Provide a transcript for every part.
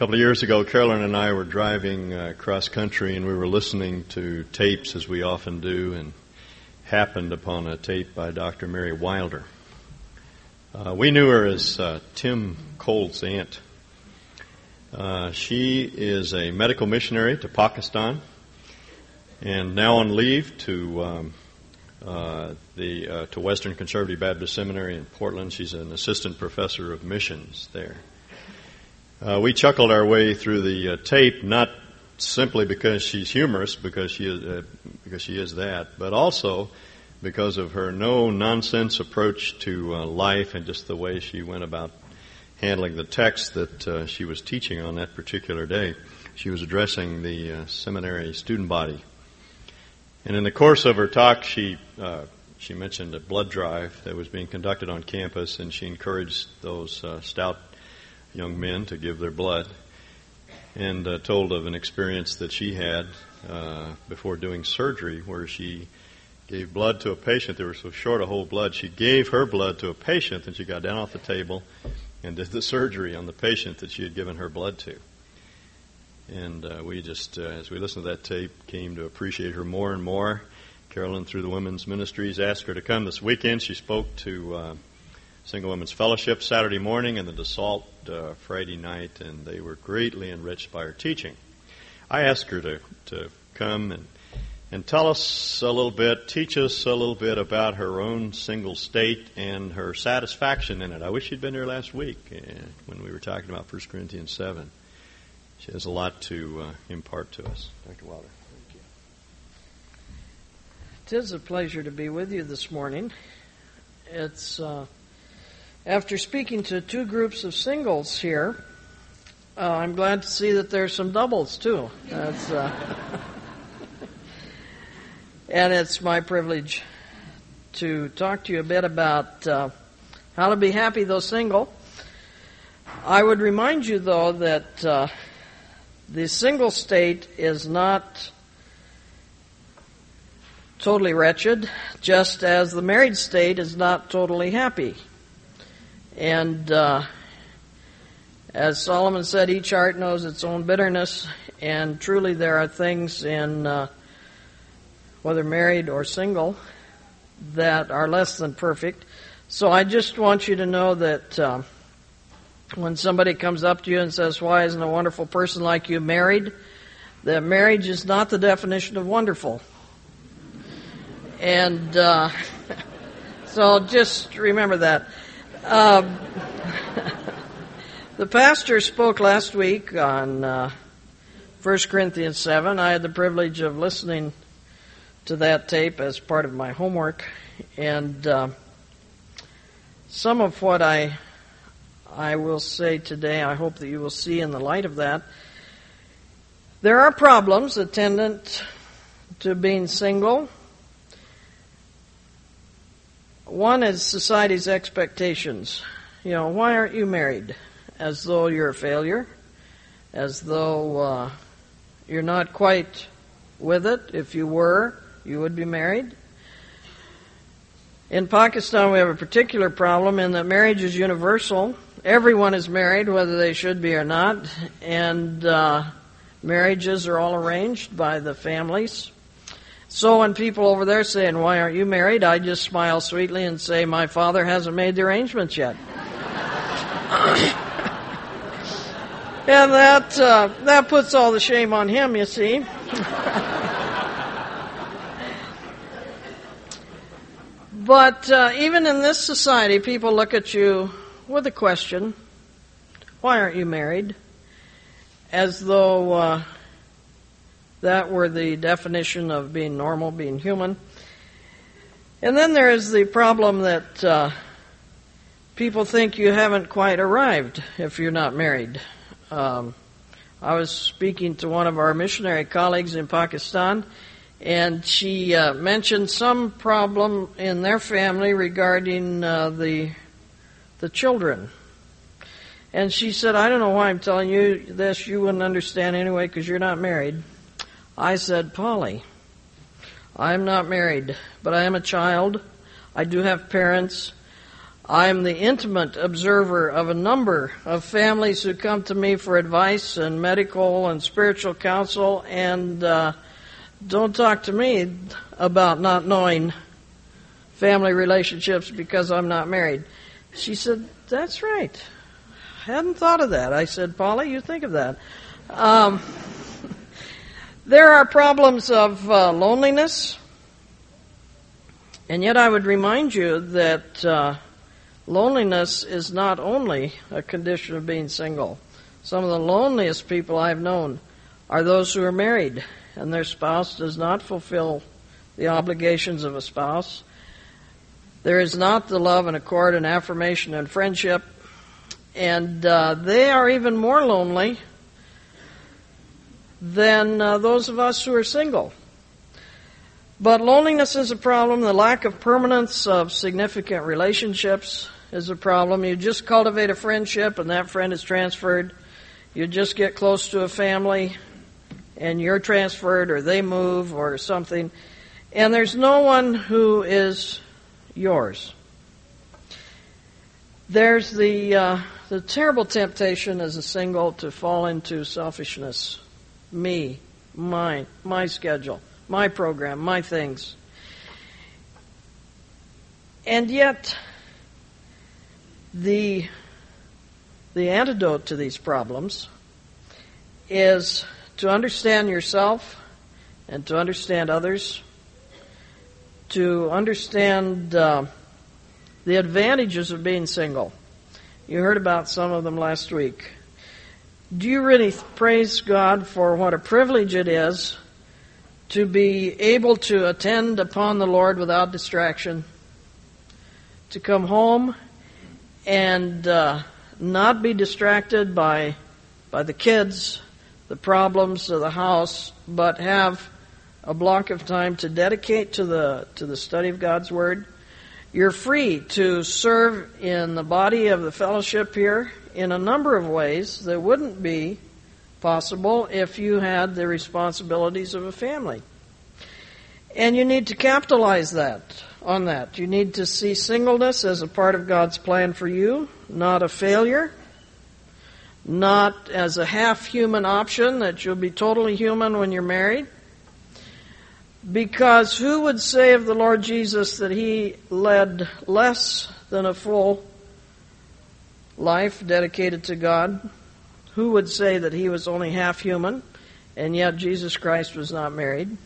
couple of years ago, Carolyn and I were driving uh, cross country and we were listening to tapes as we often do and happened upon a tape by Dr. Mary Wilder. Uh, we knew her as uh, Tim Cole's aunt. Uh, she is a medical missionary to Pakistan and now on leave to um, uh, the uh, to Western Conservative Baptist Seminary in Portland. She's an assistant professor of missions there. Uh, we chuckled our way through the uh, tape, not simply because she's humorous, because she is uh, because she is that, but also because of her no nonsense approach to uh, life and just the way she went about handling the text that uh, she was teaching on that particular day. She was addressing the uh, seminary student body, and in the course of her talk, she she mentioned a blood drive that was being conducted on campus, and she encouraged those stout young men to give their blood, and uh, told of an experience that she had uh, before doing surgery where she gave blood to a patient. They were so short of whole blood, she gave her blood to a patient, and she got down off the table and did the surgery on the patient that she had given her blood to. And uh, we just, uh, as we listened to that tape, came to appreciate her more and more. Carolyn, through the women's ministries, asked her to come this weekend. She spoke to uh, Single Women's Fellowship Saturday morning and the DeSalt uh, Friday night, and they were greatly enriched by her teaching. I asked her to, to come and, and tell us a little bit, teach us a little bit about her own single state and her satisfaction in it. I wish she'd been here last week uh, when we were talking about 1 Corinthians 7. She has a lot to uh, impart to us. Dr. Wilder. Thank you. It is a pleasure to be with you this morning. It's uh, after speaking to two groups of singles here, uh, I'm glad to see that there's some doubles too. Uh, and it's my privilege to talk to you a bit about uh, how to be happy though single. I would remind you though that uh, the single state is not totally wretched, just as the married state is not totally happy. And uh, as Solomon said, each heart knows its own bitterness, and truly there are things in uh, whether married or single that are less than perfect. So I just want you to know that uh, when somebody comes up to you and says, "Why isn't a wonderful person like you married?" that marriage is not the definition of wonderful. And uh, so just remember that. Um, the pastor spoke last week on uh, 1 Corinthians 7. I had the privilege of listening to that tape as part of my homework, and uh, some of what I I will say today, I hope that you will see in the light of that. There are problems attendant to being single one is society's expectations. You know, why aren't you married? As though you're a failure, as though uh, you're not quite with it. If you were, you would be married. In Pakistan, we have a particular problem in that marriage is universal. Everyone is married, whether they should be or not, and uh, marriages are all arranged by the families. So when people over there saying, "Why aren't you married?" I just smile sweetly and say, "My father hasn't made the arrangements yet." and that uh, that puts all the shame on him, you see. but uh, even in this society, people look at you with a question: Why aren't you married? As though. Uh, that were the definition of being normal, being human. And then there is the problem that uh, people think you haven't quite arrived if you're not married. Um, I was speaking to one of our missionary colleagues in Pakistan, and she uh, mentioned some problem in their family regarding uh, the the children. And she said, "I don't know why I'm telling you this. You wouldn't understand anyway because you're not married." I said, Polly, I'm not married, but I am a child. I do have parents. I'm the intimate observer of a number of families who come to me for advice and medical and spiritual counsel, and uh, don't talk to me about not knowing family relationships because I'm not married. She said, That's right. I hadn't thought of that. I said, Polly, you think of that. Um, there are problems of uh, loneliness, and yet I would remind you that uh, loneliness is not only a condition of being single. Some of the loneliest people I've known are those who are married and their spouse does not fulfill the obligations of a spouse. There is not the love and accord and affirmation and friendship, and uh, they are even more lonely than uh, those of us who are single. But loneliness is a problem. The lack of permanence of significant relationships is a problem. You just cultivate a friendship and that friend is transferred. You just get close to a family and you're transferred or they move or something. And there's no one who is yours. There's the, uh, the terrible temptation as a single to fall into selfishness. Me, mine, my schedule, my program, my things. And yet, the, the antidote to these problems is to understand yourself and to understand others to understand uh, the advantages of being single. You heard about some of them last week. Do you really praise God for what a privilege it is to be able to attend upon the Lord without distraction? To come home and uh, not be distracted by by the kids, the problems of the house, but have a block of time to dedicate to the to the study of God's word. You're free to serve in the body of the fellowship here in a number of ways that wouldn't be possible if you had the responsibilities of a family. And you need to capitalize that on that. You need to see singleness as a part of God's plan for you, not a failure, not as a half human option that you'll be totally human when you're married because who would say of the Lord Jesus that he led less than a full life dedicated to God? Who would say that he was only half human and yet Jesus Christ was not married?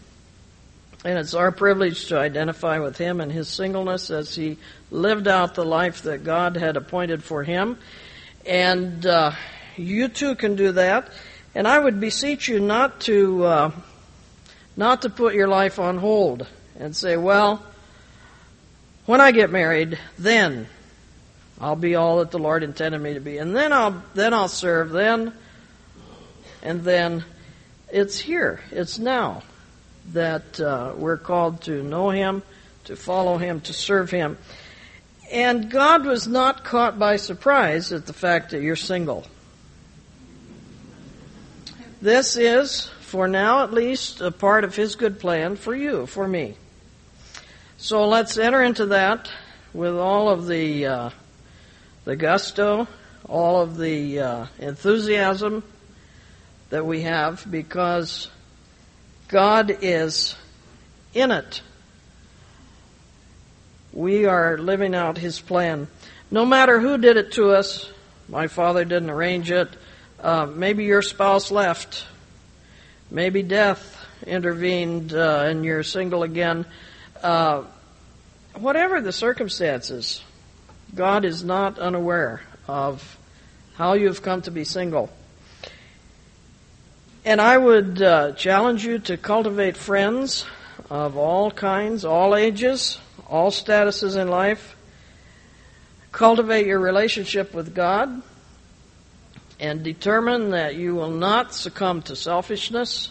And it's our privilege to identify with him and his singleness as he lived out the life that God had appointed for him. And uh, you too can do that. And I would beseech you not to. Uh, not to put your life on hold and say, well, when I get married, then I'll be all that the Lord intended me to be. And then I'll, then I'll serve, then, and then it's here, it's now that uh, we're called to know Him, to follow Him, to serve Him. And God was not caught by surprise at the fact that you're single. This is for now at least, a part of His good plan for you, for me. So let's enter into that with all of the uh, the gusto, all of the uh, enthusiasm that we have, because God is in it. We are living out His plan. No matter who did it to us, my father didn't arrange it. Uh, maybe your spouse left Maybe death intervened uh, and you're single again. Uh, whatever the circumstances, God is not unaware of how you've come to be single. And I would uh, challenge you to cultivate friends of all kinds, all ages, all statuses in life. Cultivate your relationship with God and determine that you will not succumb to selfishness,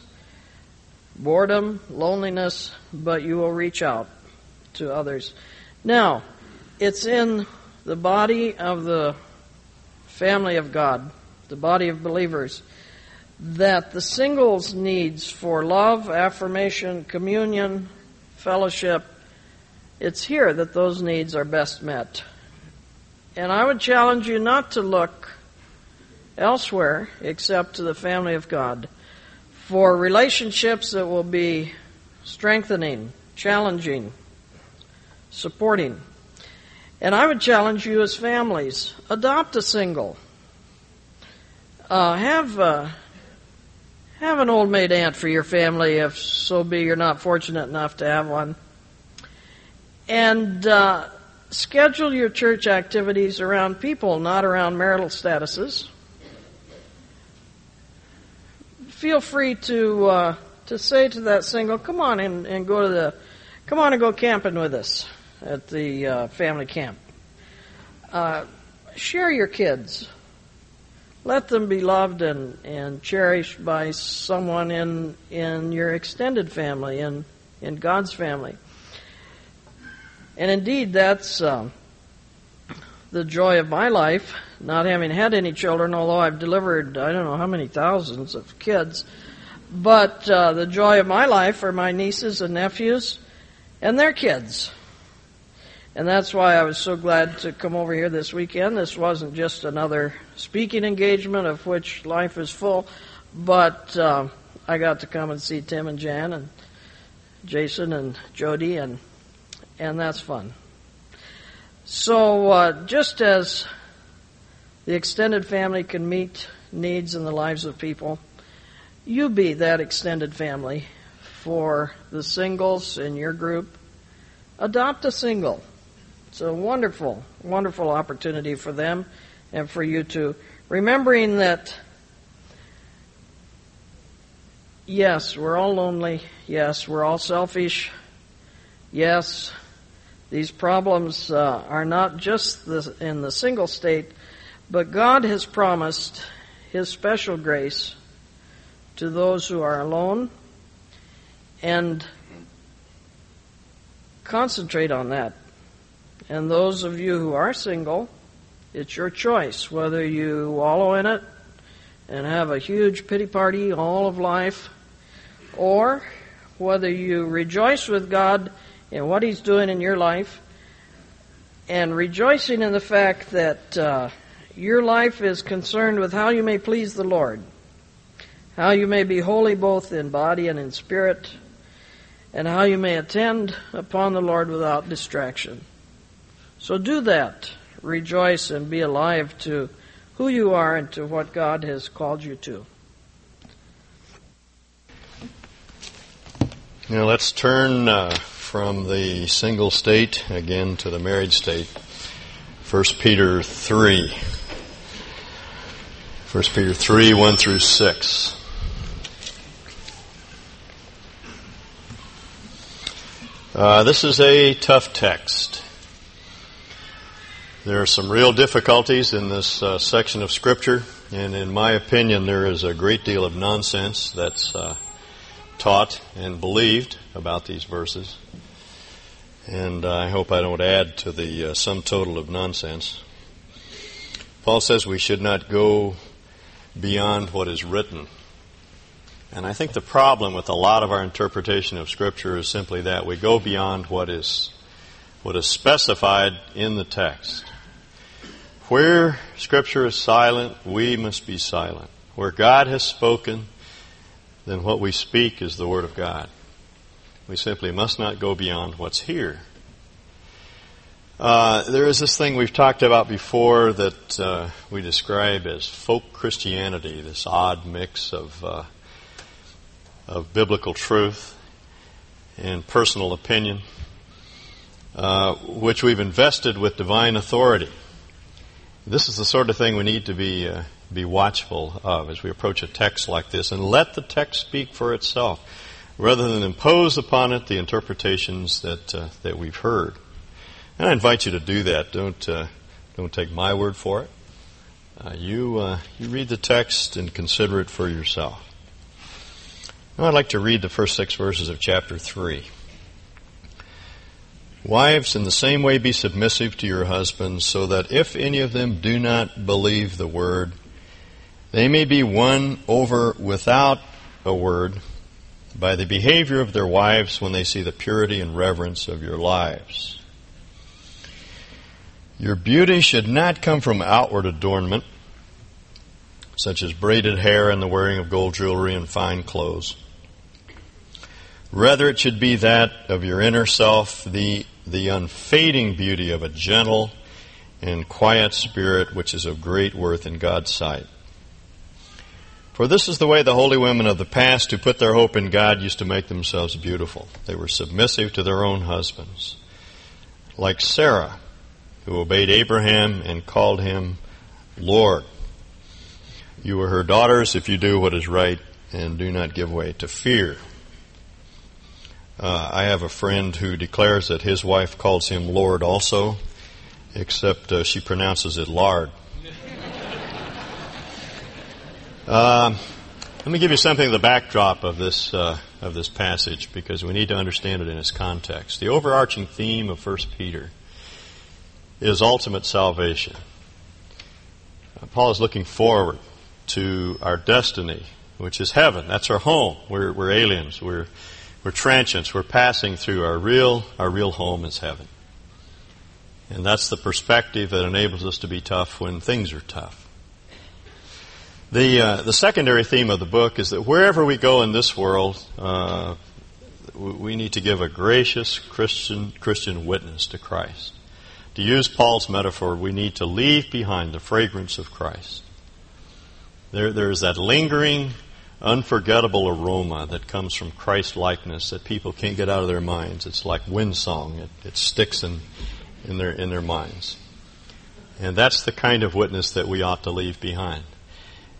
boredom, loneliness, but you will reach out to others. Now, it's in the body of the family of God, the body of believers, that the singles' needs for love, affirmation, communion, fellowship, it's here that those needs are best met. And I would challenge you not to look elsewhere except to the family of God for relationships that will be strengthening, challenging, supporting. And I would challenge you as families adopt a single. Uh, have uh, have an old maid aunt for your family if so be you're not fortunate enough to have one. And uh, schedule your church activities around people, not around marital statuses. Feel free to uh, to say to that single, "Come on and, and go to the, come on and go camping with us at the uh, family camp." Uh, share your kids. Let them be loved and, and cherished by someone in in your extended family and in God's family. And indeed, that's uh, the joy of my life, not having had any children, although I've delivered I don't know how many thousands of kids. But uh, the joy of my life are my nieces and nephews and their kids. And that's why I was so glad to come over here this weekend. This wasn't just another speaking engagement of which life is full, but uh, I got to come and see Tim and Jan and Jason and Jody, and and that's fun. So uh, just as the extended family can meet needs in the lives of people, you be that extended family for the singles in your group. Adopt a single it's a wonderful, wonderful opportunity for them and for you too. Remembering that, yes, we're all lonely. Yes, we're all selfish. Yes, these problems uh, are not just the, in the single state, but God has promised His special grace to those who are alone and concentrate on that. And those of you who are single, it's your choice whether you wallow in it and have a huge pity party all of life, or whether you rejoice with God in what He's doing in your life and rejoicing in the fact that uh, your life is concerned with how you may please the Lord, how you may be holy both in body and in spirit, and how you may attend upon the Lord without distraction. So do that. Rejoice and be alive to who you are and to what God has called you to. Now let's turn uh, from the single state again to the married state. 1 Peter 3. 1 Peter 3, 1 through 6. Uh, this is a tough text. There are some real difficulties in this uh, section of Scripture, and in my opinion, there is a great deal of nonsense that's uh, taught and believed about these verses. And uh, I hope I don't add to the uh, sum total of nonsense. Paul says we should not go beyond what is written. And I think the problem with a lot of our interpretation of Scripture is simply that we go beyond what is what is specified in the text. Where Scripture is silent, we must be silent. Where God has spoken, then what we speak is the Word of God. We simply must not go beyond what's here. Uh, there is this thing we've talked about before that uh, we describe as folk Christianity, this odd mix of uh, of biblical truth and personal opinion, uh, which we've invested with divine authority. This is the sort of thing we need to be uh, be watchful of as we approach a text like this, and let the text speak for itself, rather than impose upon it the interpretations that uh, that we've heard. And I invite you to do that. Don't uh, don't take my word for it. Uh, you uh, you read the text and consider it for yourself. Now I'd like to read the first six verses of chapter three. Wives, in the same way, be submissive to your husbands, so that if any of them do not believe the word, they may be won over without a word by the behavior of their wives when they see the purity and reverence of your lives. Your beauty should not come from outward adornment, such as braided hair and the wearing of gold jewelry and fine clothes. Rather, it should be that of your inner self, the, the unfading beauty of a gentle and quiet spirit, which is of great worth in God's sight. For this is the way the holy women of the past who put their hope in God used to make themselves beautiful. They were submissive to their own husbands. Like Sarah, who obeyed Abraham and called him Lord. You are her daughters if you do what is right and do not give way to fear. Uh, I have a friend who declares that his wife calls him Lord also, except uh, she pronounces it lard. Uh, let me give you something of the backdrop of this uh, of this passage because we need to understand it in its context. The overarching theme of First Peter is ultimate salvation. Uh, Paul is looking forward to our destiny, which is heaven. That's our home. We're, we're aliens. We're we're transients. We're passing through our real our real home is heaven. And that's the perspective that enables us to be tough when things are tough. The, uh, the secondary theme of the book is that wherever we go in this world, uh, we need to give a gracious Christian, Christian witness to Christ. To use Paul's metaphor, we need to leave behind the fragrance of Christ. There, there's that lingering, unforgettable aroma that comes from Christ likeness that people can't get out of their minds. It's like wind song. It, it sticks in, in, their, in their minds. And that's the kind of witness that we ought to leave behind.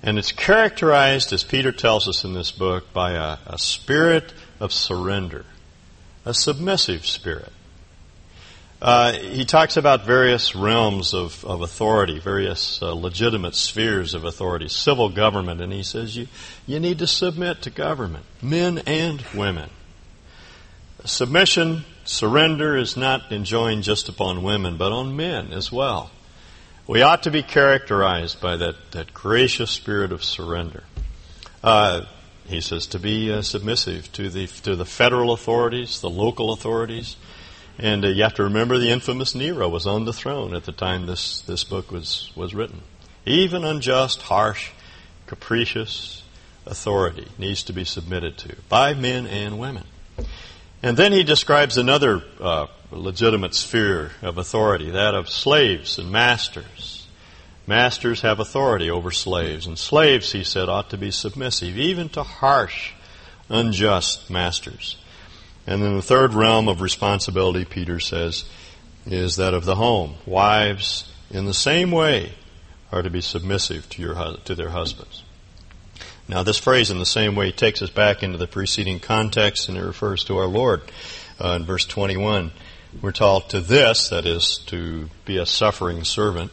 And it's characterized, as Peter tells us in this book, by a, a spirit of surrender, a submissive spirit. Uh, he talks about various realms of, of authority, various uh, legitimate spheres of authority, civil government, and he says you, you need to submit to government, men and women. Submission, surrender is not enjoined just upon women, but on men as well. We ought to be characterized by that, that gracious spirit of surrender. Uh, he says to be uh, submissive to the to the federal authorities, the local authorities, and uh, you have to remember the infamous Nero was on the throne at the time this this book was was written. Even unjust, harsh, capricious authority needs to be submitted to by men and women. And then he describes another uh, legitimate sphere of authority, that of slaves and masters. Masters have authority over slaves, and slaves, he said, ought to be submissive, even to harsh, unjust masters. And then the third realm of responsibility, Peter says, is that of the home. Wives, in the same way, are to be submissive to, your, to their husbands. Now, this phrase, in the same way, takes us back into the preceding context, and it refers to our Lord. Uh, in verse 21, we're told to this, that is, to be a suffering servant.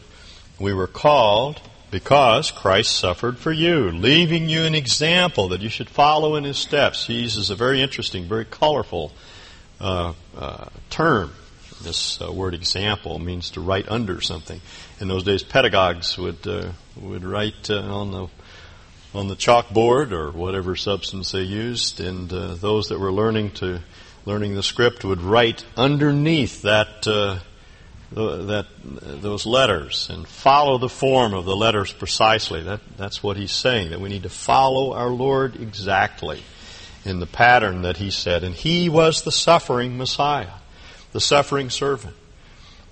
We were called because Christ suffered for you, leaving you an example that you should follow in his steps. He uses a very interesting, very colorful uh, uh, term. This uh, word example means to write under something. In those days, pedagogues would uh, would write uh, on the on the chalkboard or whatever substance they used, and uh, those that were learning to learning the script would write underneath that that those letters and follow the form of the letters precisely. That that's what he's saying that we need to follow our Lord exactly in the pattern that he said, and he was the suffering Messiah, the suffering servant.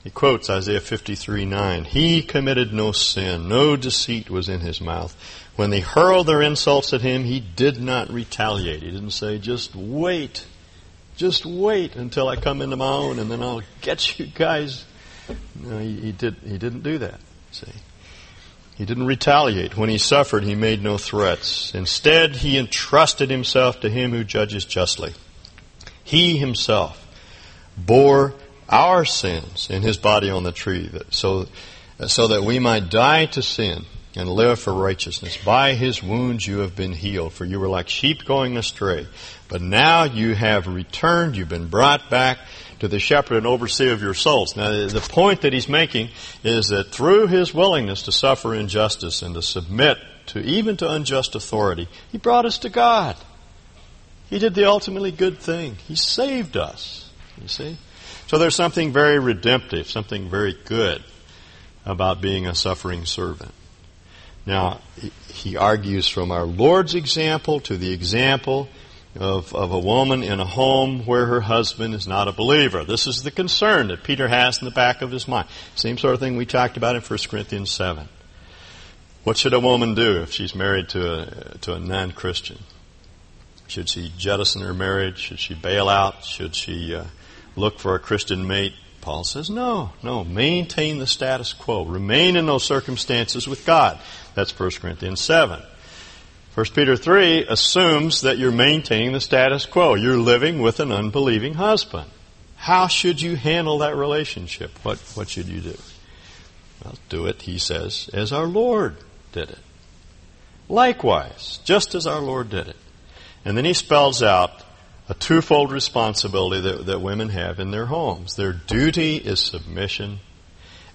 He quotes Isaiah 53 9. He committed no sin, no deceit was in his mouth. When they hurled their insults at him, he did not retaliate. He didn't say, just wait. Just wait until I come into my own and then I'll get you guys. No, he, he did, he didn't do that. See? He didn't retaliate. When he suffered, he made no threats. Instead, he entrusted himself to him who judges justly. He himself bore our sins in his body on the tree so, so that we might die to sin and live for righteousness. By his wounds you have been healed, for you were like sheep going astray. But now you have returned, you've been brought back to the shepherd and overseer of your souls. Now, the point that he's making is that through his willingness to suffer injustice and to submit to even to unjust authority, he brought us to God. He did the ultimately good thing. He saved us. You see? So there's something very redemptive, something very good about being a suffering servant. Now, he argues from our Lord's example to the example of, of a woman in a home where her husband is not a believer. This is the concern that Peter has in the back of his mind. Same sort of thing we talked about in 1 Corinthians 7. What should a woman do if she's married to a, to a non-Christian? Should she jettison her marriage? Should she bail out? Should she uh, look for a Christian mate? Paul says, no, no. Maintain the status quo. Remain in those circumstances with God. That's 1 Corinthians 7. 1 Peter 3 assumes that you're maintaining the status quo. You're living with an unbelieving husband. How should you handle that relationship? What, what should you do? Well, do it, he says, as our Lord did it. Likewise, just as our Lord did it. And then he spells out a twofold responsibility that, that women have in their homes. Their duty is submission,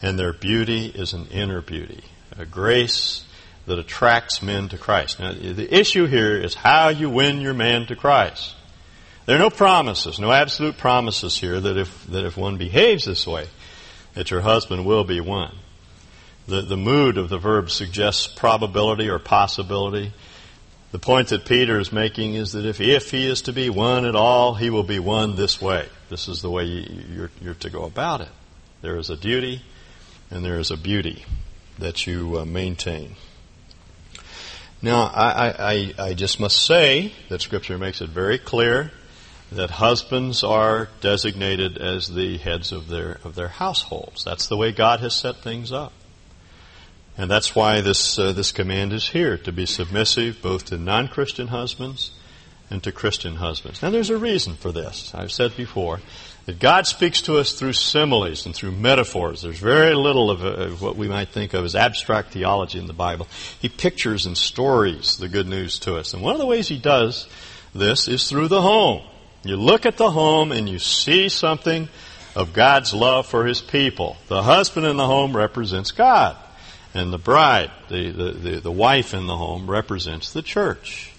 and their beauty is an inner beauty, a grace that attracts men to Christ. Now, the issue here is how you win your man to Christ. There are no promises, no absolute promises here that if, that if one behaves this way, that your husband will be won. The, the mood of the verb suggests probability or possibility. The point that Peter is making is that if, if he is to be won at all, he will be won this way. This is the way you, are you're to go about it. There is a duty and there is a beauty that you uh, maintain. Now, I, I, I just must say that Scripture makes it very clear that husbands are designated as the heads of their, of their households. That's the way God has set things up. And that's why this, uh, this command is here, to be submissive both to non-Christian husbands and to Christian husbands. Now there's a reason for this. I've said before that God speaks to us through similes and through metaphors. There's very little of, uh, of, what we might think of as abstract theology in the Bible. He pictures and stories the good news to us. And one of the ways he does this is through the home. You look at the home and you see something of God's love for his people. The husband in the home represents God. And the bride, the, the, the, the wife in the home, represents the church.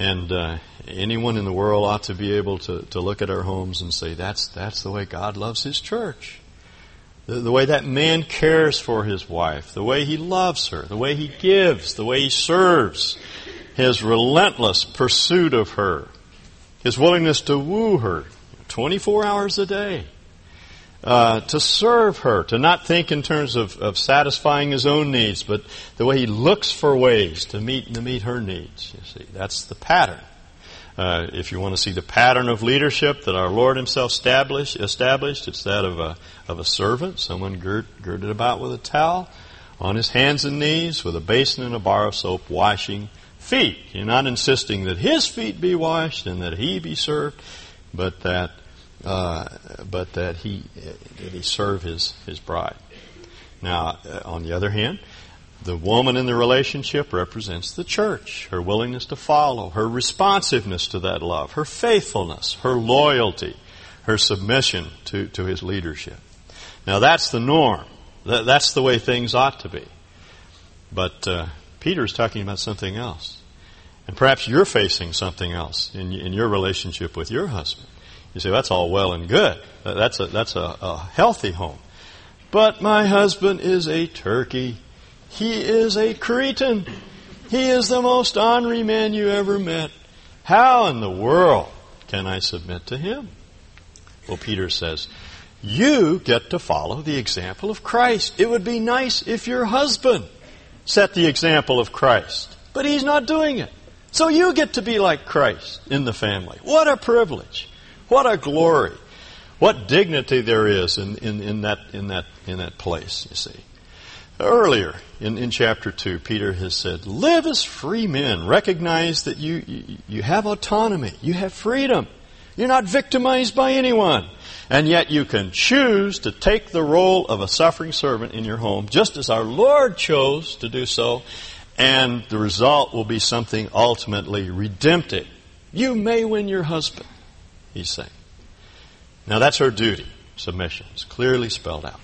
And uh, anyone in the world ought to be able to, to look at our homes and say, that's, that's the way God loves His church. The, the way that man cares for his wife, the way he loves her, the way he gives, the way he serves, his relentless pursuit of her, his willingness to woo her 24 hours a day uh, to serve her, to not think in terms of, of satisfying his own needs, but the way he looks for ways to meet to meet her needs. You see, that's the pattern. Uh, if you want to see the pattern of leadership that our Lord Himself established, established it's that of a of a servant, someone gird, girded about with a towel, on his hands and knees, with a basin and a bar of soap, washing feet. You're not insisting that his feet be washed and that he be served, but that uh, but that he that he serve his his bride. Now, uh, on the other hand, the woman in the relationship represents the church, her willingness to follow, her responsiveness to that love, her faithfulness, her loyalty, her submission to, to his leadership. Now that's the norm. That, that's the way things ought to be. But uh, is talking about something else. And perhaps you're facing something else in, in your relationship with your husband. You say, that's all well and good. That's a, that's a, a healthy home. But my husband is a turkey. He is a Cretan. He is the most ornery man you ever met. How in the world can I submit to him? Well, Peter says, you get to follow the example of Christ. It would be nice if your husband set the example of Christ, but he's not doing it. So you get to be like Christ in the family. What a privilege. What a glory. What dignity there is in, in, in, that, in, that, in that place, you see. Earlier in, in chapter 2, Peter has said, Live as free men. Recognize that you, you, you have autonomy. You have freedom. You're not victimized by anyone. And yet you can choose to take the role of a suffering servant in your home, just as our Lord chose to do so, and the result will be something ultimately redemptive. You may win your husband he's saying. Now that's her duty, submission. It's clearly spelled out.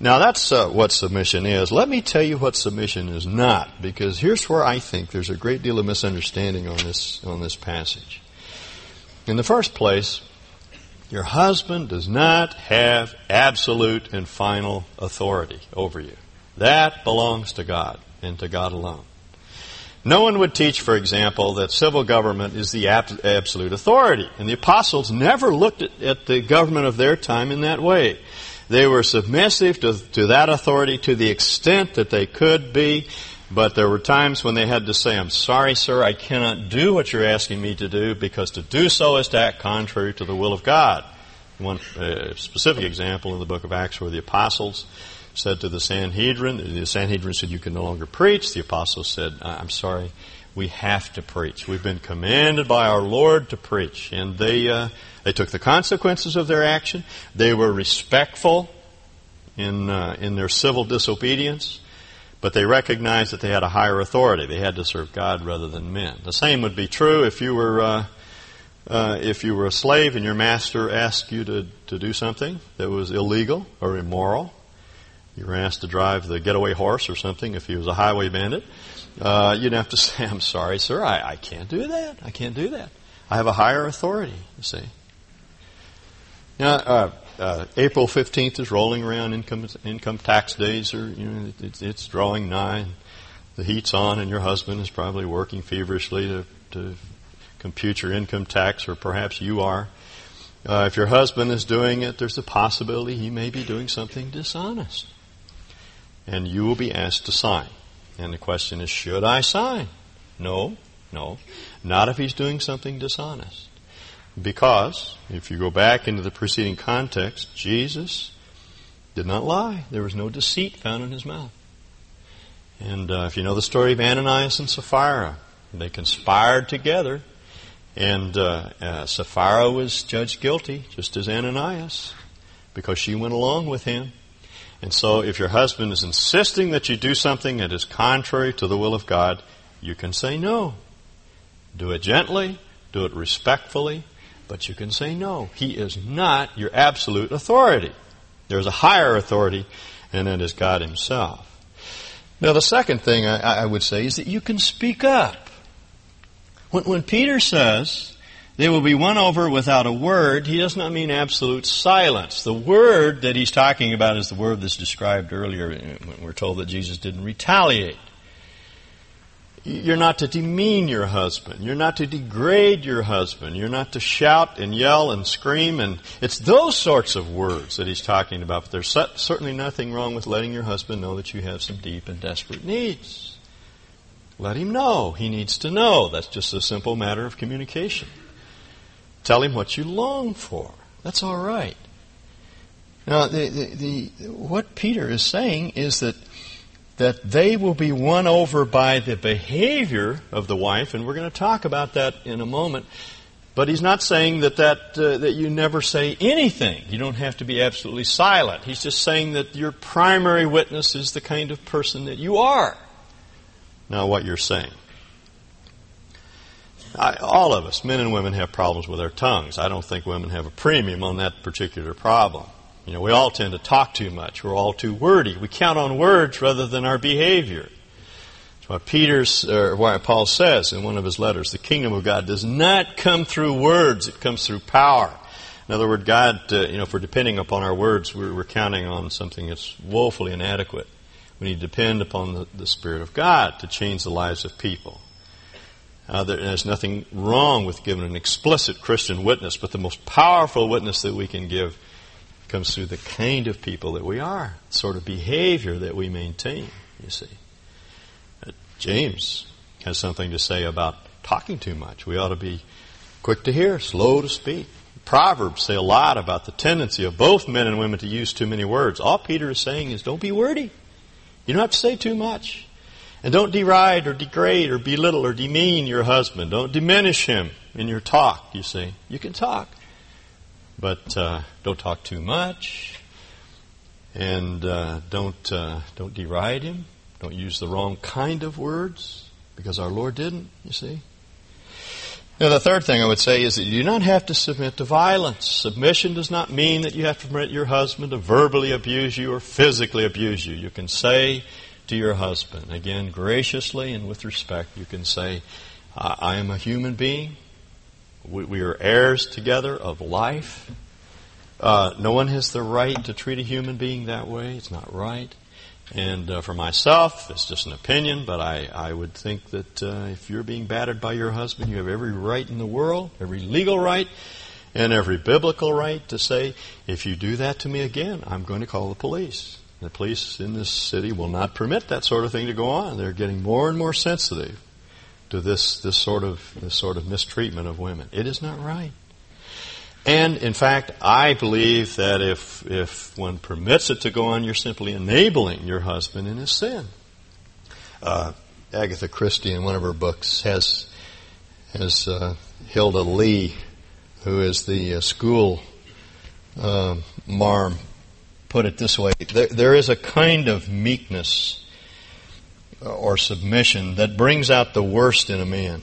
Now that's uh, what submission is. Let me tell you what submission is not, because here's where I think there's a great deal of misunderstanding on this on this passage. In the first place, Your husband does not have absolute and final authority over you. That belongs to God and to God alone. No one would teach, for example, that civil government is the ab- absolute authority. And the apostles never looked at, at, the government of their time in that way. They were submissive to, to that authority to the extent that they could be, but there were times when they had to say, I'm sorry, sir, I cannot do what you're asking me to do because to do so is to act contrary to the will of God. One uh, specific example in the book of Acts where the apostles said to the Sanhedrin, the Sanhedrin said, You can no longer preach. The apostles said, I'm sorry, we have to preach. We've been commanded by our Lord to preach. And they, uh, they took the consequences of their action. They were respectful in, uh, in their civil disobedience. But they recognized that they had a higher authority. They had to serve God rather than men. The same would be true if you were, uh, uh, if you were a slave and your master asked you to, to do something that was illegal or immoral. You were asked to drive the getaway horse or something if he was a highway bandit. Uh, you'd have to say, I'm sorry, sir, I, I can't do that. I can't do that. I have a higher authority, you see. Now, uh, uh, April 15th is rolling around. Income income tax days are you know it's, it's drawing nigh. The heat's on, and your husband is probably working feverishly to, to compute your income tax, or perhaps you are. Uh, if your husband is doing it, there's a possibility he may be doing something dishonest, and you will be asked to sign. And the question is, should I sign? No, no, not if he's doing something dishonest. Because, if you go back into the preceding context, Jesus did not lie. There was no deceit found in his mouth. And uh, if you know the story of Ananias and Sapphira, they conspired together, and uh, uh, Sapphira was judged guilty, just as Ananias, because she went along with him. And so, if your husband is insisting that you do something that is contrary to the will of God, you can say no. Do it gently, do it respectfully, but you can say no. He is not your absolute authority. There's a higher authority, and that is God Himself. Now, the second thing I, I would say is that you can speak up. When, when Peter says, they will be won over without a word, he does not mean absolute silence. The word that he's talking about is the word that's described earlier when we're told that Jesus didn't retaliate. You're not to demean your husband. You're not to degrade your husband. You're not to shout and yell and scream. And it's those sorts of words that he's talking about. But there's certainly nothing wrong with letting your husband know that you have some deep and desperate needs. Let him know. He needs to know. That's just a simple matter of communication. Tell him what you long for. That's all right. Now, the, the, the, what Peter is saying is that that they will be won over by the behavior of the wife, and we're going to talk about that in a moment. But he's not saying that that, uh, that you never say anything. You don't have to be absolutely silent. He's just saying that your primary witness is the kind of person that you are. Now, what you're saying. I, all of us, men and women, have problems with our tongues. I don't think women have a premium on that particular problem. You know, we all tend to talk too much. We're all too wordy. We count on words rather than our behavior. That's why Peter's, or why Paul says in one of his letters, the kingdom of God does not come through words; it comes through power. In other words, God, uh, you know, we're depending upon our words, we're, we're, counting on something that's woefully inadequate. We need to depend upon the, the Spirit of God to change the lives of people. Uh, there's nothing wrong with giving an explicit Christian witness, but the most powerful witness that we can give comes through the kind of people that we are, the sort of behavior that we maintain, you see. Uh, James has something to say about talking too much. We ought to be quick to hear, slow to speak. Proverbs say a lot about the tendency of both men and women to use too many words. All Peter is saying is don't be wordy. You don't have to say too much. And don't deride or degrade or belittle or demean your husband. Don't diminish him in your talk, you see. You can talk. But uh, don't talk too much, and uh, don't uh, don't deride him. Don't use the wrong kind of words because our Lord didn't. You see. Now, the third thing I would say is that you do not have to submit to violence. Submission does not mean that you have to permit your husband to verbally abuse you or physically abuse you. You can say to your husband, again, graciously and with respect, you can say, I am a human being. We, we are heirs together of life. Uh, no one has the right to treat a human being that way. It's not right. And uh, for myself, it's just an opinion, but I, I would think that uh, if you're being battered by your husband, you have every right in the world, every legal right, and every biblical right to say, if you do that to me again, I'm going to call the police. The police in this city will not permit that sort of thing to go on. They're getting more and more sensitive to this, this sort of this sort of mistreatment of women. It is not right. And in fact, I believe that if if one permits it to go on, you're simply enabling your husband in his sin. Uh, Agatha Christie, in one of her books, has has uh, Hilda Lee, who is the uh, school um, marm, put it this way: there, there is a kind of meekness or submission that brings out the worst in a man.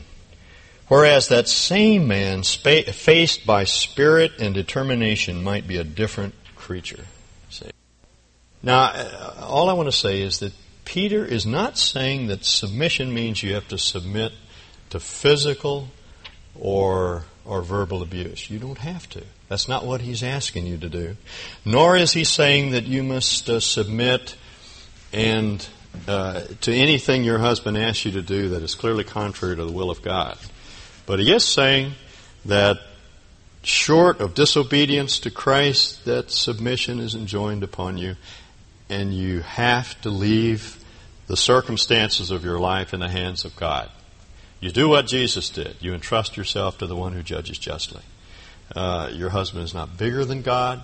Whereas that same man, spa- faced by spirit and determination, might be a different creature. See? Now, uh, all I want to say is that Peter is not saying that submission means you have to submit to physical or or verbal abuse. You don't have to. That's not what he's asking you to do. Nor is he saying that you must uh, submit and uh, to anything your husband asks you to do that is clearly contrary to the will of God. But he is saying that short of disobedience to Christ, that submission is enjoined upon you, and you have to leave the circumstances of your life in the hands of God. You do what Jesus did. You entrust yourself to the one who judges justly. Uh, your husband is not bigger than God.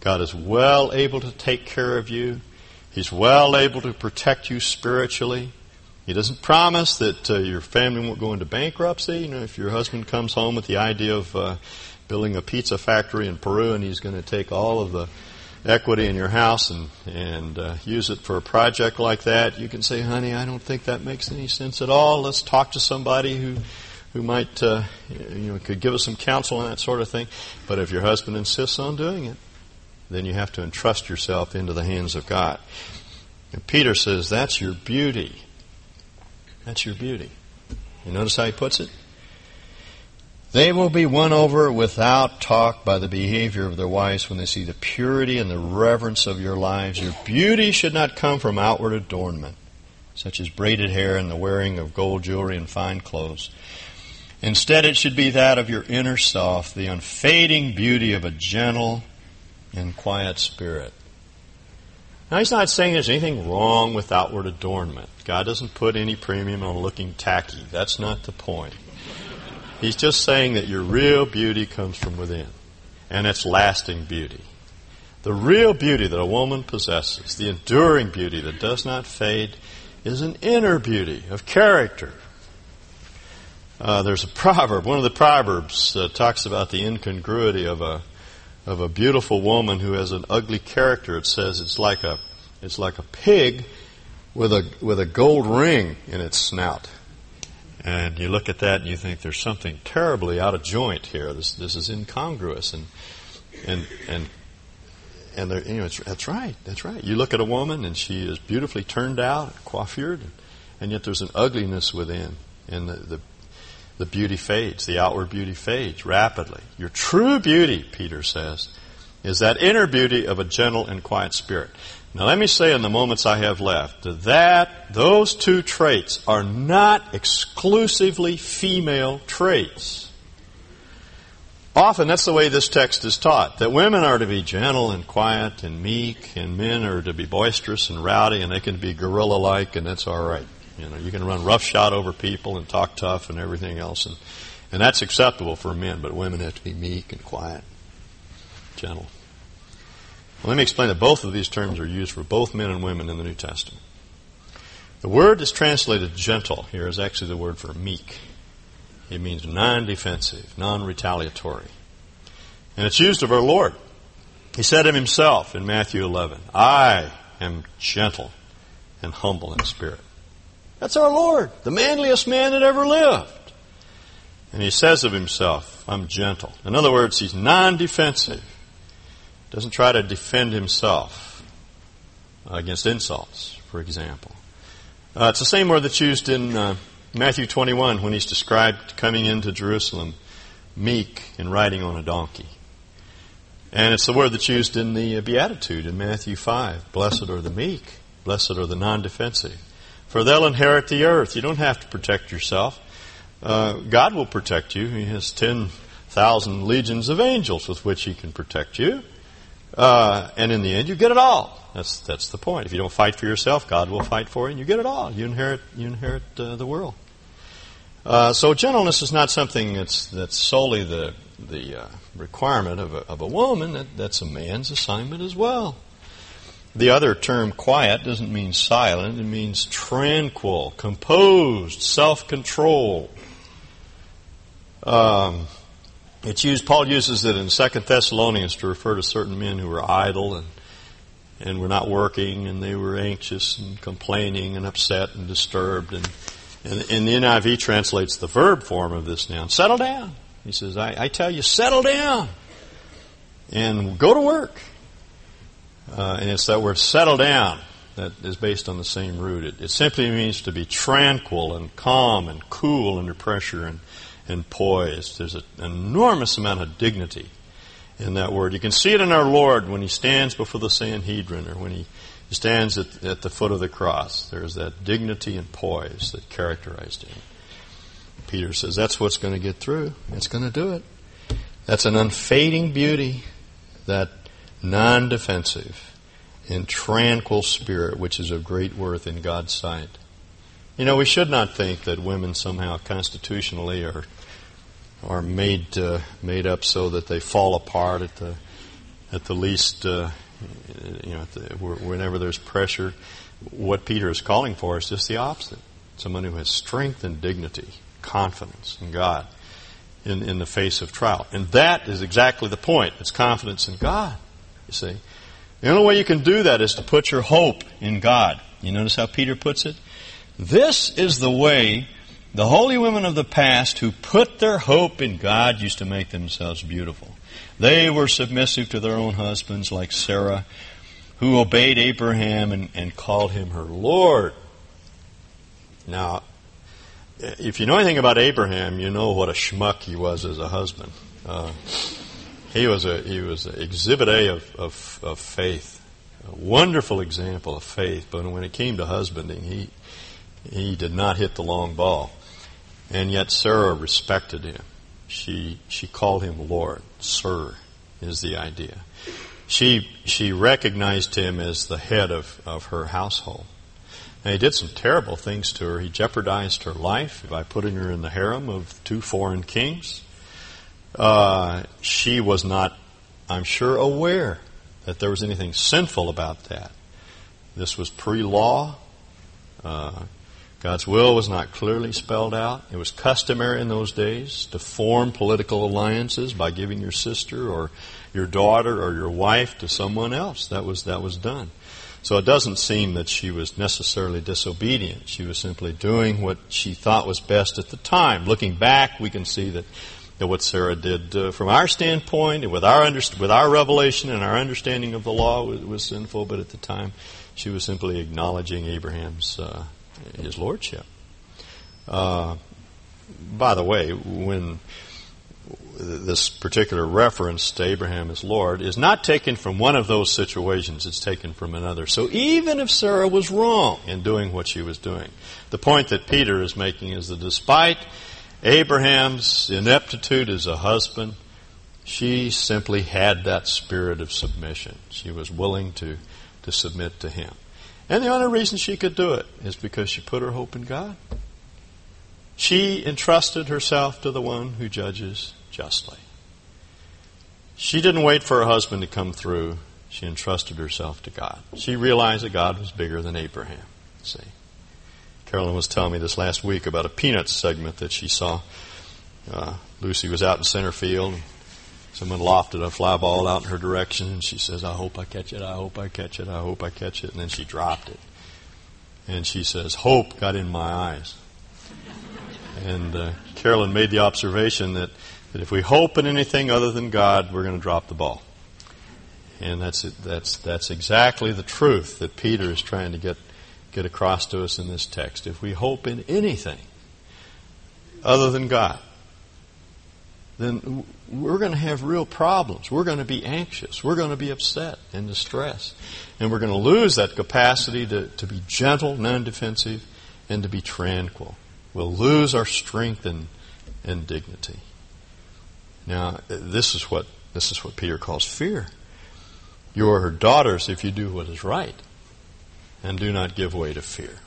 God is well able to take care of you. He's well able to protect you spiritually. He doesn't promise that uh, your family won't go into bankruptcy. You know, if your husband comes home with the idea of uh, building a pizza factory in Peru and he's going to take all of the equity in your house and and uh, use it for a project like that, you can say, "Honey, I don't think that makes any sense at all. Let's talk to somebody who." Who might, uh, you know, could give us some counsel on that sort of thing. But if your husband insists on doing it, then you have to entrust yourself into the hands of God. And Peter says, that's your beauty. That's your beauty. You notice how he puts it? They will be won over without talk by the behavior of their wives when they see the purity and the reverence of your lives. Your beauty should not come from outward adornment, such as braided hair and the wearing of gold jewelry and fine clothes. Instead, it should be that of your inner self, the unfading beauty of a gentle, and quiet spirit. Now, he's not saying there's anything wrong with outward adornment. God doesn't put any premium on looking tacky. That's not the point. He's just saying that your real beauty comes from within, and it's lasting beauty. The real beauty that a woman possesses, the enduring beauty that does not fade, is an inner beauty of character. Uh, there's a proverb. One of the proverbs uh, talks about the incongruity of a of a beautiful woman who has an ugly character. It says it's like a it's like a pig with a with a gold ring in its snout. And you look at that and you think there's something terribly out of joint here. This this is incongruous and and and and there, you know that's right. That's right. You look at a woman and she is beautifully turned out, coiffured, and yet there's an ugliness within, and the, the the beauty fades, the outward beauty fades rapidly. Your true beauty, Peter says, is that inner beauty of a gentle and quiet spirit. Now let me say in the moments I have left that those two traits are not exclusively female traits. Often that's the way this text is taught, that women are to be gentle and quiet and meek, and men are to be boisterous and rowdy, and they can be gorilla-like, and that's all right. You know, you can run roughshod over people and talk tough and everything else, and and that's acceptable for men, but women have to be meek and quiet, gentle. Let me explain that both of these terms are used for both men and women in the New Testament. The word is translated gentle here is actually the word for meek. It means non defensive, non retaliatory. And it's used of our Lord. He said of himself in Matthew 11, I am gentle and humble in spirit. That's our Lord, the manliest man that ever lived. And he says of himself, I'm gentle. In other words, he's non defensive. Doesn't try to defend himself against insults, for example. Uh, it's the same word that's used in uh, Matthew 21 when he's described coming into Jerusalem meek and riding on a donkey. And it's the word that's used in the Beatitude in Matthew 5. Blessed are the meek. Blessed are the non-defensive. For they'll inherit the earth. You don't have to protect yourself. Uh, God will protect you. He has 10,000 legions of angels with which He can protect you. Uh, and in the end, you get it all. That's, that's the point. If you don't fight for yourself, God will fight for you, and you get it all. You inherit, you inherit uh, the world. Uh, so gentleness is not something that's, that's solely the, the uh, requirement of a, of a woman. That, that's a man's assignment as well. The other term, quiet, doesn't mean silent. It means tranquil, composed, self-control. Um, it's used. Paul uses it in Second Thessalonians to refer to certain men who were idle and and were not working, and they were anxious and complaining and upset and disturbed. And, and, and the NIV translates the verb form of this noun: settle down. He says, I, I tell you, settle down and go to work. Uh, and it's that word settle down that is based on the same root. It, it, simply means to be tranquil and calm and cool under pressure and, and poised. There's an enormous amount of dignity in that word. You can see it in our Lord when he stands before the Sanhedrin or when he stands at, at the foot of the cross. There's that dignity and poise that characterized him. Peter says that's what's going to get through. It's going to do it. That's an unfading beauty, that non defensive and tranquil spirit, which is of great worth in God's sight. You know, we should not think that women somehow constitutionally are are made uh, made up so that they fall apart at the at the least. Uh, you know, the, whenever there's pressure, what Peter is calling for is just the opposite. Someone who has strength and dignity, confidence in God in, in the face of trial. And that is exactly the point. It's confidence in God, you see. The only way you can do that is to put your hope in God. You notice how Peter puts it? This is the way the holy women of the past who put their hope in God used to make themselves beautiful. They were submissive to their own husbands, like Sarah, who obeyed Abraham and, and called him her Lord. Now, if you know anything about Abraham, you know what a schmuck he was as a husband. Uh, he was a he was an exhibit A of, of, of faith, a wonderful example of faith. But when it came to husbanding, he he did not hit the long ball, and yet Sarah respected him. She she called him Lord, Sir, is the idea. She she recognized him as the head of, of her household. And he did some terrible things to her. He jeopardized her life by putting her in the harem of two foreign kings. Uh, she was not, I'm sure, aware that there was anything sinful about that. This was pre law. Uh, God's will was not clearly spelled out. It was customary in those days to form political alliances by giving your sister or your daughter or your wife to someone else. That was that was done. So it doesn't seem that she was necessarily disobedient. She was simply doing what she thought was best at the time. Looking back, we can see that, that what Sarah did uh, from our standpoint, and with our, underst- with our revelation and our understanding of the law, was, was, sinful, but at the time, she was simply acknowledging Abraham's uh, his lordship. Uh, by the way, when this particular reference to Abraham as Lord is not taken from one of those situations, it's taken from another. So even if Sarah was wrong in doing what she was doing, the point that Peter is making is that despite Abraham's ineptitude as a husband, she simply had that spirit of submission. She was willing to, to submit to him. And the only reason she could do it is because she put her hope in God. She entrusted herself to the one who judges justly. She didn't wait for her husband to come through. She entrusted herself to God. She realized that God was bigger than Abraham. See? Carolyn was telling me this last week about a Peanuts segment that she saw. Uh, Lucy was out in center field. Someone lofted a fly ball out in her direction, and she says, I hope I catch it, I hope I catch it, I hope I catch it. And then she dropped it. And she says, Hope got in my eyes. And uh, Carolyn made the observation that that if we hope in anything other than God, we're going to drop the ball. And that's it, that's that's exactly the truth that Peter is trying to get get across to us in this text. If we hope in anything other than God, then we're going to have real problems. We're going to be anxious. We're going to be upset and distressed. And we're going to lose that capacity to, to be gentle, non defensive, and to be tranquil. We'll lose our strength and, and dignity. Now, this is what this is what Peter calls fear. You are her daughters if you do what is right, and do not give way to fear.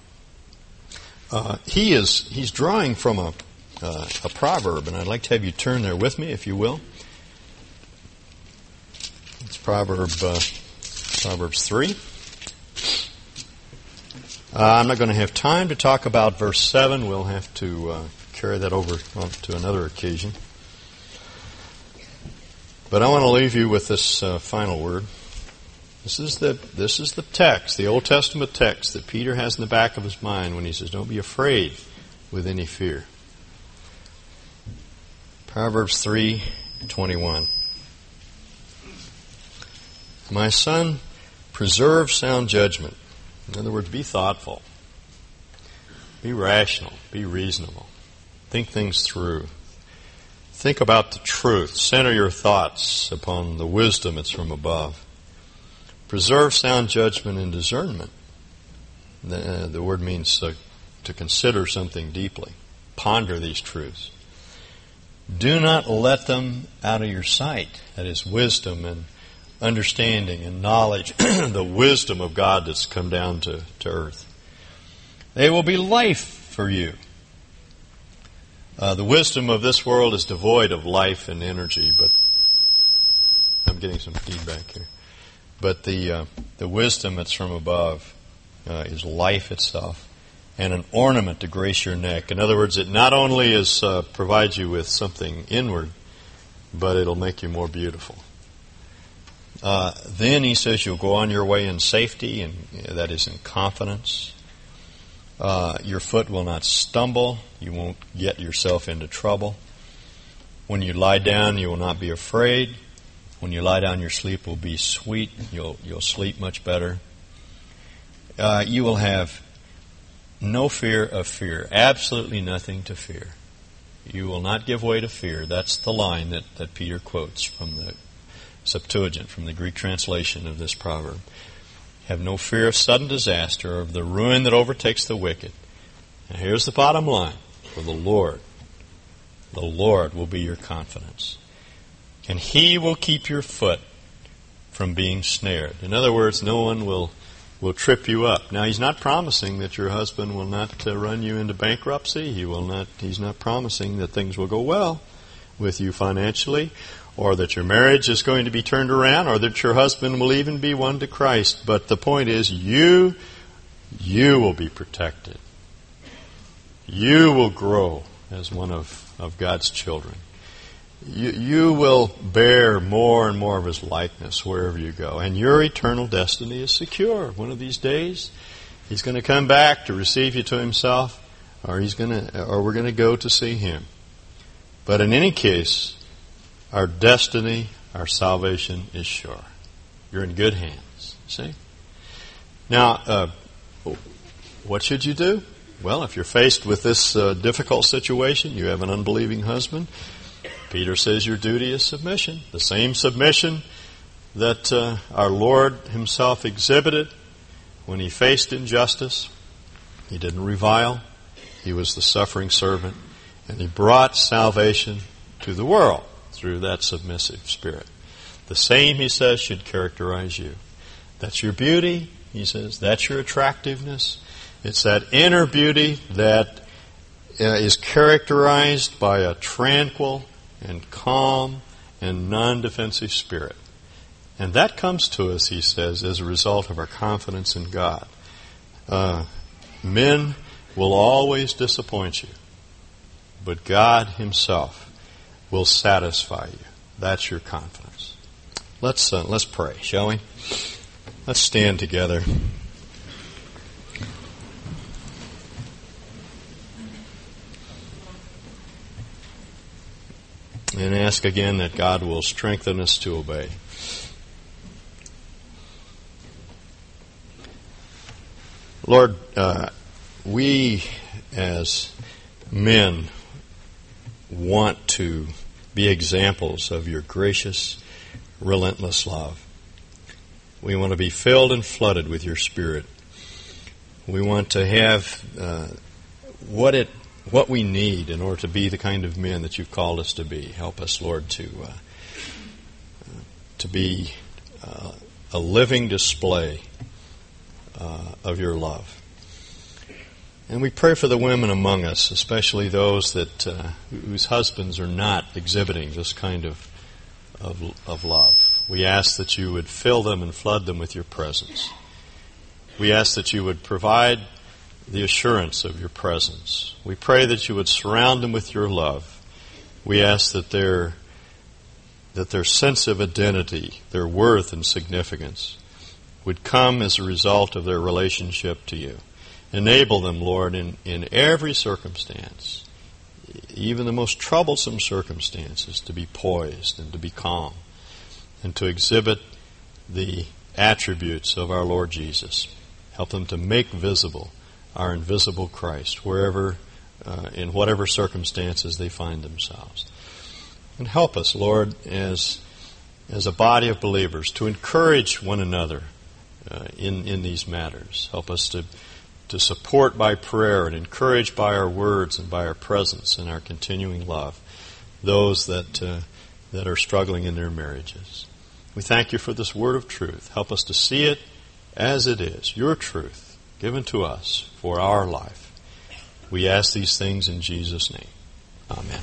Uh, he is he's drawing from a uh, a proverb, and I'd like to have you turn there with me, if you will. It's proverb uh, Proverbs three. Uh, I'm not going to have time to talk about verse seven. We'll have to uh, carry that over to another occasion. But I want to leave you with this uh, final word. This is the this is the text, the Old Testament text that Peter has in the back of his mind when he says, "Don't be afraid with any fear." Proverbs three twenty one. My son, preserve sound judgment. In other words, be thoughtful, be rational, be reasonable, think things through. Think about the truth. Center your thoughts upon the wisdom that's from above. Preserve sound judgment and discernment. The, uh, the word means uh, to consider something deeply. Ponder these truths. Do not let them out of your sight. That is wisdom and understanding and knowledge, the wisdom of God that's come down to, to earth. They will be life for you. Uh, the wisdom of this world is devoid of life and energy, but I'm getting some feedback here. But the, uh, the wisdom that's from above uh, is life itself and an ornament to grace your neck. In other words, it not only is uh, provides you with something inward, but it'll make you more beautiful. Uh, then he says you'll go on your way in safety, and that is in confidence. Uh, your foot will not stumble. You won't get yourself into trouble. When you lie down, you will not be afraid. When you lie down, your sleep will be sweet. You'll, you'll sleep much better. Uh, you will have no fear of fear, absolutely nothing to fear. You will not give way to fear. That's the line that, that Peter quotes from the Septuagint, from the Greek translation of this proverb. Have no fear of sudden disaster or of the ruin that overtakes the wicked. And here's the bottom line for the Lord. The Lord will be your confidence and he will keep your foot from being snared. In other words, no one will will trip you up. Now he's not promising that your husband will not uh, run you into bankruptcy. He will not he's not promising that things will go well with you financially or that your marriage is going to be turned around or that your husband will even be won to Christ. But the point is you you will be protected. You will grow as one of, of God's children you, you will bear more and more of his likeness wherever you go. And your eternal destiny is secure. One of these days, he's going to come back to receive you to himself, or he's going to, or we're going to go to see him. But in any case, our destiny, our salvation is sure. You're in good hands. See? Now, uh, what should you do? Well, if you're faced with this uh, difficult situation, you have an unbelieving husband, Peter says your duty is submission, the same submission that uh, our Lord Himself exhibited when He faced injustice. He didn't revile, He was the suffering servant, and He brought salvation to the world through that submissive spirit. The same, He says, should characterize you. That's your beauty, He says, that's your attractiveness. It's that inner beauty that uh, is characterized by a tranquil, and calm and non defensive spirit. And that comes to us, he says, as a result of our confidence in God. Uh, men will always disappoint you, but God Himself will satisfy you. That's your confidence. Let's uh, let's pray, shall we? Let's stand together. And ask again that God will strengthen us to obey. Lord, uh, we as men want to be examples of your gracious, relentless love. We want to be filled and flooded with your Spirit. We want to have uh, what it what we need in order to be the kind of men that you've called us to be. Help us, Lord, to uh, to be uh, a living display uh, of your love. And we pray for the women among us, especially those that uh, whose husbands are not exhibiting this kind of, of, of love. We ask that you would fill them and flood them with your presence. We ask that you would provide the assurance of your presence. We pray that you would surround them with your love. We ask that their that their sense of identity, their worth and significance would come as a result of their relationship to you. Enable them, Lord, in, in every circumstance, even the most troublesome circumstances, to be poised and to be calm and to exhibit the attributes of our Lord Jesus. Help them to make visible our invisible Christ wherever, uh, in whatever circumstances they find themselves. And help us, Lord, as, as a body of believers to encourage one another uh, in, in these matters. Help us to, to support by prayer and encourage by our words and by our presence and our continuing love those that, uh, that are struggling in their marriages. We thank you for this word of truth. Help us to see it as it is, your truth, given to us for our life. We ask these things in Jesus' name. Amen.